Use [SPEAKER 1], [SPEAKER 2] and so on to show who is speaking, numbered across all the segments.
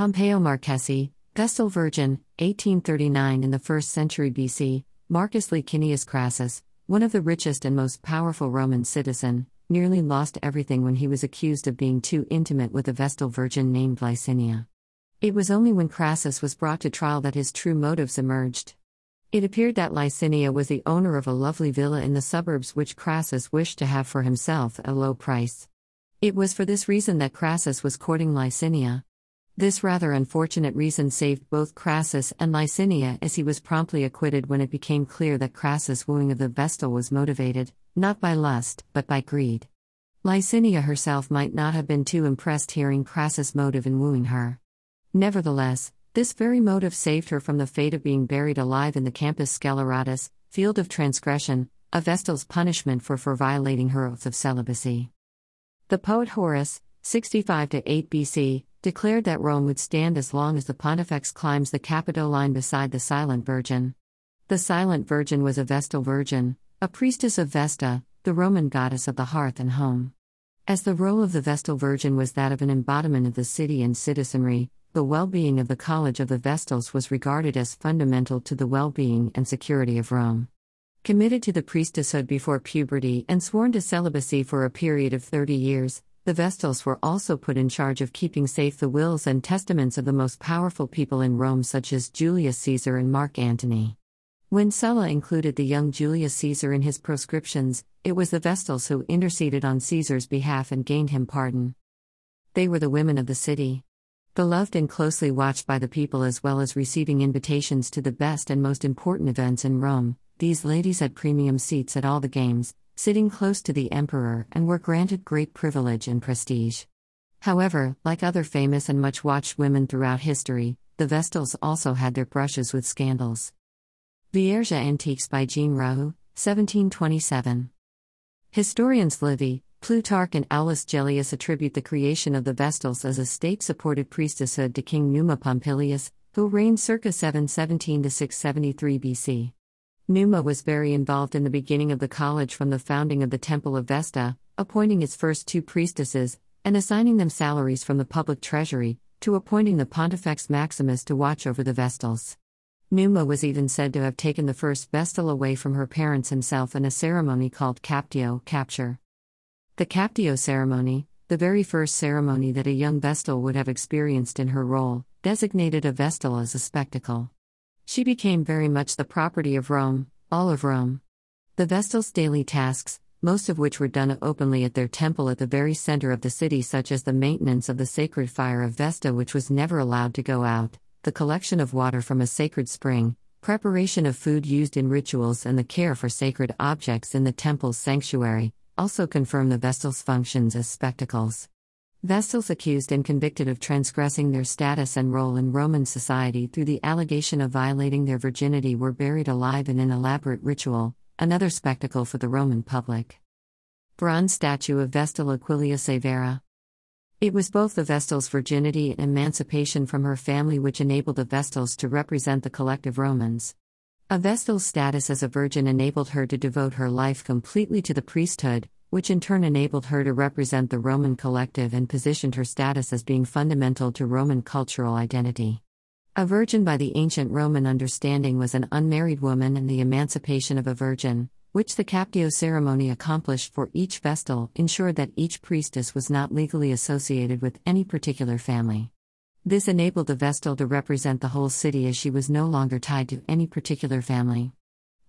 [SPEAKER 1] Pompeo Marchesi, Vestal Virgin, 1839 in the 1st century BC, Marcus Licinius Crassus, one of the richest and most powerful Roman citizen, nearly lost everything when he was accused of being too intimate with a Vestal Virgin named Licinia. It was only when Crassus was brought to trial that his true motives emerged. It appeared that Licinia was the owner of a lovely villa in the suburbs which Crassus wished to have for himself at a low price. It was for this reason that Crassus was courting Licinia. This rather unfortunate reason saved both Crassus and Licinia as he was promptly acquitted when it became clear that Crassus' wooing of the Vestal was motivated, not by lust, but by greed. Licinia herself might not have been too impressed hearing Crassus' motive in wooing her. Nevertheless, this very motive saved her from the fate of being buried alive in the Campus Sceleratus, field of transgression, a Vestal's punishment for, for violating her oath of celibacy. The poet Horace, 65 8 BC, declared that Rome would stand as long as the Pontifex climbs the Capitoline beside the Silent Virgin. The Silent Virgin was a Vestal Virgin, a priestess of Vesta, the Roman goddess of the hearth and home. As the role of the Vestal Virgin was that of an embodiment of the city and citizenry, the well being of the College of the Vestals was regarded as fundamental to the well being and security of Rome. Committed to the priestesshood before puberty and sworn to celibacy for a period of 30 years, the Vestals were also put in charge of keeping safe the wills and testaments of the most powerful people in Rome, such as Julius Caesar and Mark Antony. When Sulla included the young Julius Caesar in his proscriptions, it was the Vestals who interceded on Caesar's behalf and gained him pardon. They were the women of the city. Beloved and closely watched by the people as well as receiving invitations to the best and most important events in Rome, these ladies had premium seats at all the games, sitting close to the emperor, and were granted great privilege and prestige. However, like other famous and much watched women throughout history, the Vestals also had their brushes with scandals. Vierge Antiques by Jean Raoux, 1727. Historians Livy, Plutarch and Aulus Gellius attribute the creation of the Vestals as a state supported priestesshood to King Numa Pompilius, who reigned circa 717 to 673 BC. Numa was very involved in the beginning of the college from the founding of the Temple of Vesta, appointing its first two priestesses, and assigning them salaries from the public treasury, to appointing the Pontifex Maximus to watch over the Vestals. Numa was even said to have taken the first Vestal away from her parents himself in a ceremony called captio, capture. The captio ceremony, the very first ceremony that a young Vestal would have experienced in her role, designated a Vestal as a spectacle. She became very much the property of Rome, all of Rome. The Vestal's daily tasks, most of which were done openly at their temple at the very center of the city, such as the maintenance of the sacred fire of Vesta, which was never allowed to go out, the collection of water from a sacred spring, preparation of food used in rituals, and the care for sacred objects in the temple's sanctuary, also confirm the Vestals' functions as spectacles. Vestals accused and convicted of transgressing their status and role in Roman society through the allegation of violating their virginity were buried alive in an elaborate ritual, another spectacle for the Roman public. Bronze statue of Vestal Aquilia Severa. It was both the Vestal's virginity and emancipation from her family which enabled the Vestals to represent the collective Romans. A Vestal's status as a virgin enabled her to devote her life completely to the priesthood, which in turn enabled her to represent the Roman collective and positioned her status as being fundamental to Roman cultural identity. A virgin by the ancient Roman understanding was an unmarried woman, and the emancipation of a virgin, which the captio ceremony accomplished for each Vestal, ensured that each priestess was not legally associated with any particular family. This enabled the Vestal to represent the whole city as she was no longer tied to any particular family.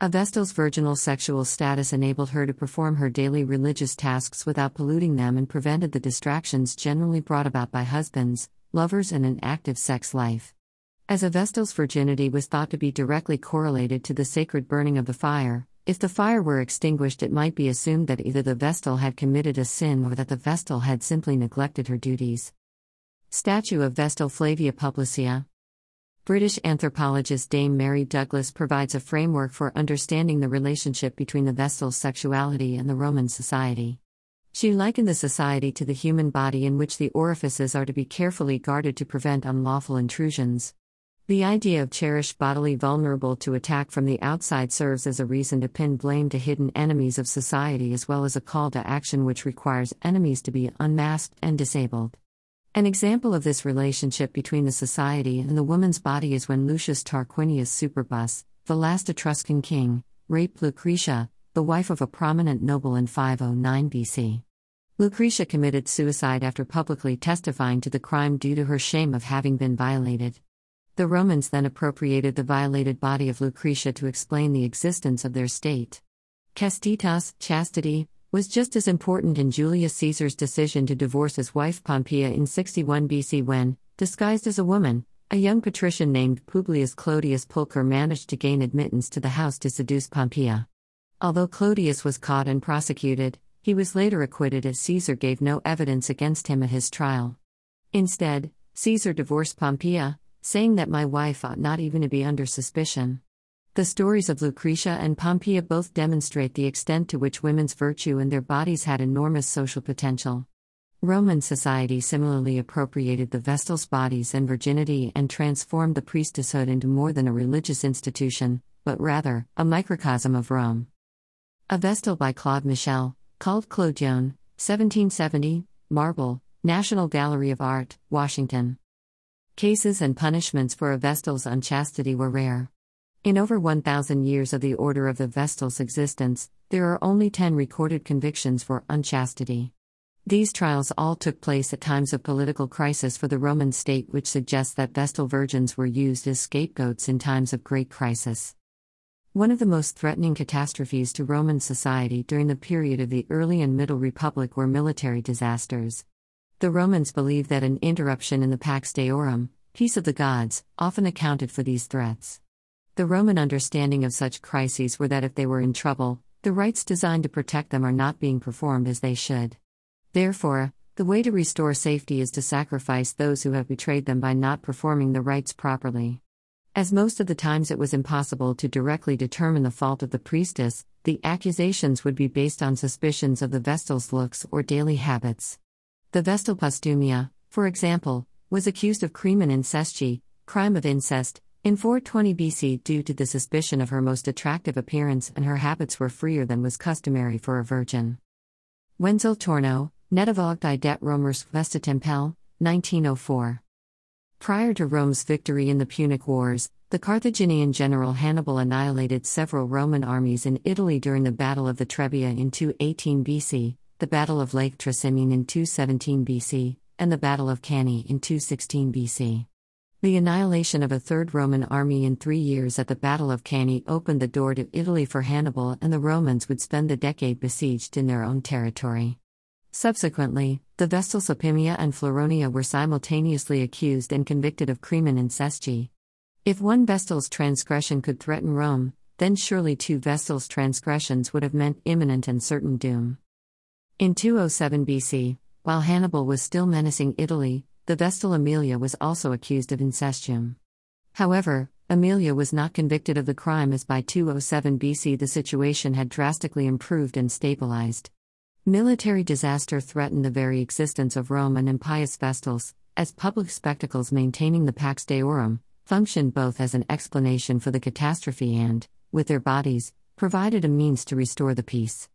[SPEAKER 1] A Vestal's virginal sexual status enabled her to perform her daily religious tasks without polluting them and prevented the distractions generally brought about by husbands, lovers, and an active sex life. As a Vestal's virginity was thought to be directly correlated to the sacred burning of the fire, if the fire were extinguished, it might be assumed that either the Vestal had committed a sin or that the Vestal had simply neglected her duties. Statue of Vestal Flavia Publicia. British anthropologist Dame Mary Douglas provides a framework for understanding the relationship between the Vestal's sexuality and the Roman society. She likened the society to the human body in which the orifices are to be carefully guarded to prevent unlawful intrusions. The idea of cherished bodily vulnerable to attack from the outside serves as a reason to pin blame to hidden enemies of society as well as a call to action which requires enemies to be unmasked and disabled. An example of this relationship between the society and the woman's body is when Lucius Tarquinius Superbus, the last Etruscan king, raped Lucretia, the wife of a prominent noble in 509 BC. Lucretia committed suicide after publicly testifying to the crime due to her shame of having been violated. The Romans then appropriated the violated body of Lucretia to explain the existence of their state. Castitas, chastity, was just as important in Julius Caesar's decision to divorce his wife Pompeia in 61 BC when, disguised as a woman, a young patrician named Publius Clodius Pulcher managed to gain admittance to the house to seduce Pompeia. Although Clodius was caught and prosecuted, he was later acquitted as Caesar gave no evidence against him at his trial. Instead, Caesar divorced Pompeia, saying that my wife ought not even to be under suspicion. The stories of Lucretia and Pompeia both demonstrate the extent to which women's virtue and their bodies had enormous social potential. Roman society similarly appropriated the Vestals' bodies and virginity and transformed the priestesshood into more than a religious institution, but rather, a microcosm of Rome. A Vestal by Claude Michel, called Clodion, 1770, Marble, National Gallery of Art, Washington. Cases and punishments for a Vestal's unchastity were rare. In over 1,000 years of the Order of the Vestal's existence, there are only 10 recorded convictions for unchastity. These trials all took place at times of political crisis for the Roman state, which suggests that Vestal virgins were used as scapegoats in times of great crisis. One of the most threatening catastrophes to Roman society during the period of the early and Middle Republic were military disasters. The Romans believed that an interruption in the Pax Deorum, peace of the gods, often accounted for these threats. The Roman understanding of such crises were that if they were in trouble, the rites designed to protect them are not being performed as they should. Therefore, the way to restore safety is to sacrifice those who have betrayed them by not performing the rites properly. As most of the times it was impossible to directly determine the fault of the priestess, the accusations would be based on suspicions of the Vestal's looks or daily habits. The Vestal Postumia, for example, was accused of crimen incesti, crime of incest, in 420 BC due to the suspicion of her most attractive appearance and her habits were freer than was customary for a virgin. Wenzel Torno, Netavogdi det Romers Vestatempel, 1904. Prior to Rome's victory in the Punic Wars, the Carthaginian general Hannibal annihilated several Roman armies in Italy during the Battle of the Trebia in 218 BC, the Battle of Lake Trasimene in 217 BC, and the Battle of Cannae in 216 BC. The annihilation of a third Roman army in three years at the Battle of Cannae opened the door to Italy for Hannibal, and the Romans would spend the decade besieged in their own territory. Subsequently, the Vestals Opimia and Floronia were simultaneously accused and convicted of crimen incesti. If one Vestal's transgression could threaten Rome, then surely two Vestals' transgressions would have meant imminent and certain doom. In 207 BC, while Hannibal was still menacing Italy, the Vestal Aemilia was also accused of incestium. However, Aemilia was not convicted of the crime as by 207 BC the situation had drastically improved and stabilized. Military disaster threatened the very existence of Rome and impious Vestals, as public spectacles maintaining the Pax Deorum, functioned both as an explanation for the catastrophe and, with their bodies, provided a means to restore the peace.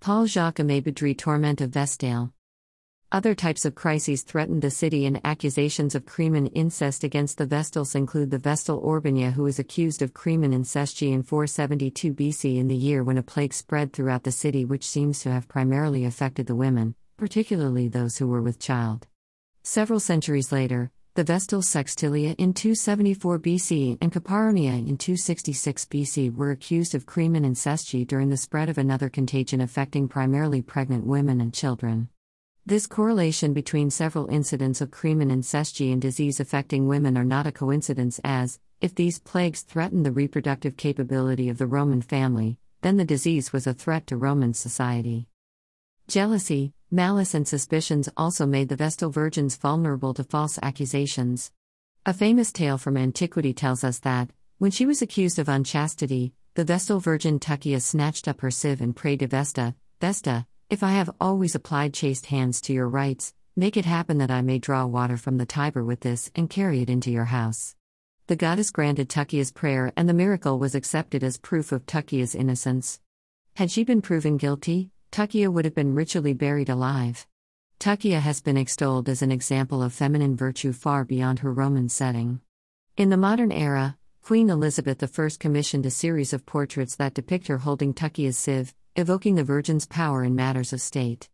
[SPEAKER 1] Paul Jacques Aimé Baudry Torment of Vestale. Other types of crises threatened the city, and accusations of crimen incest against the Vestals include the Vestal Orbinia, who was accused of crimen incesti in 472 BC in the year when a plague spread throughout the city, which seems to have primarily affected the women, particularly those who were with child. Several centuries later, the Vestal Sextilia in 274 BC and Caparronia in 266 BC were accused of crimen incesti during the spread of another contagion affecting primarily pregnant women and children. This correlation between several incidents of crimen incesti and disease affecting women are not a coincidence, as, if these plagues threatened the reproductive capability of the Roman family, then the disease was a threat to Roman society. Jealousy, Malice and suspicions also made the Vestal virgins vulnerable to false accusations. A famous tale from antiquity tells us that, when she was accused of unchastity, the Vestal virgin Tuccia snatched up her sieve and prayed to Vesta, Vesta, if I have always applied chaste hands to your rites, make it happen that I may draw water from the Tiber with this and carry it into your house. The goddess granted Tuccia's prayer, and the miracle was accepted as proof of Tuccia's innocence. Had she been proven guilty, Tuccia would have been ritually buried alive. Tuccia has been extolled as an example of feminine virtue far beyond her Roman setting. In the modern era, Queen Elizabeth I commissioned a series of portraits that depict her holding Tuccia's sieve, evoking the Virgin's power in matters of state.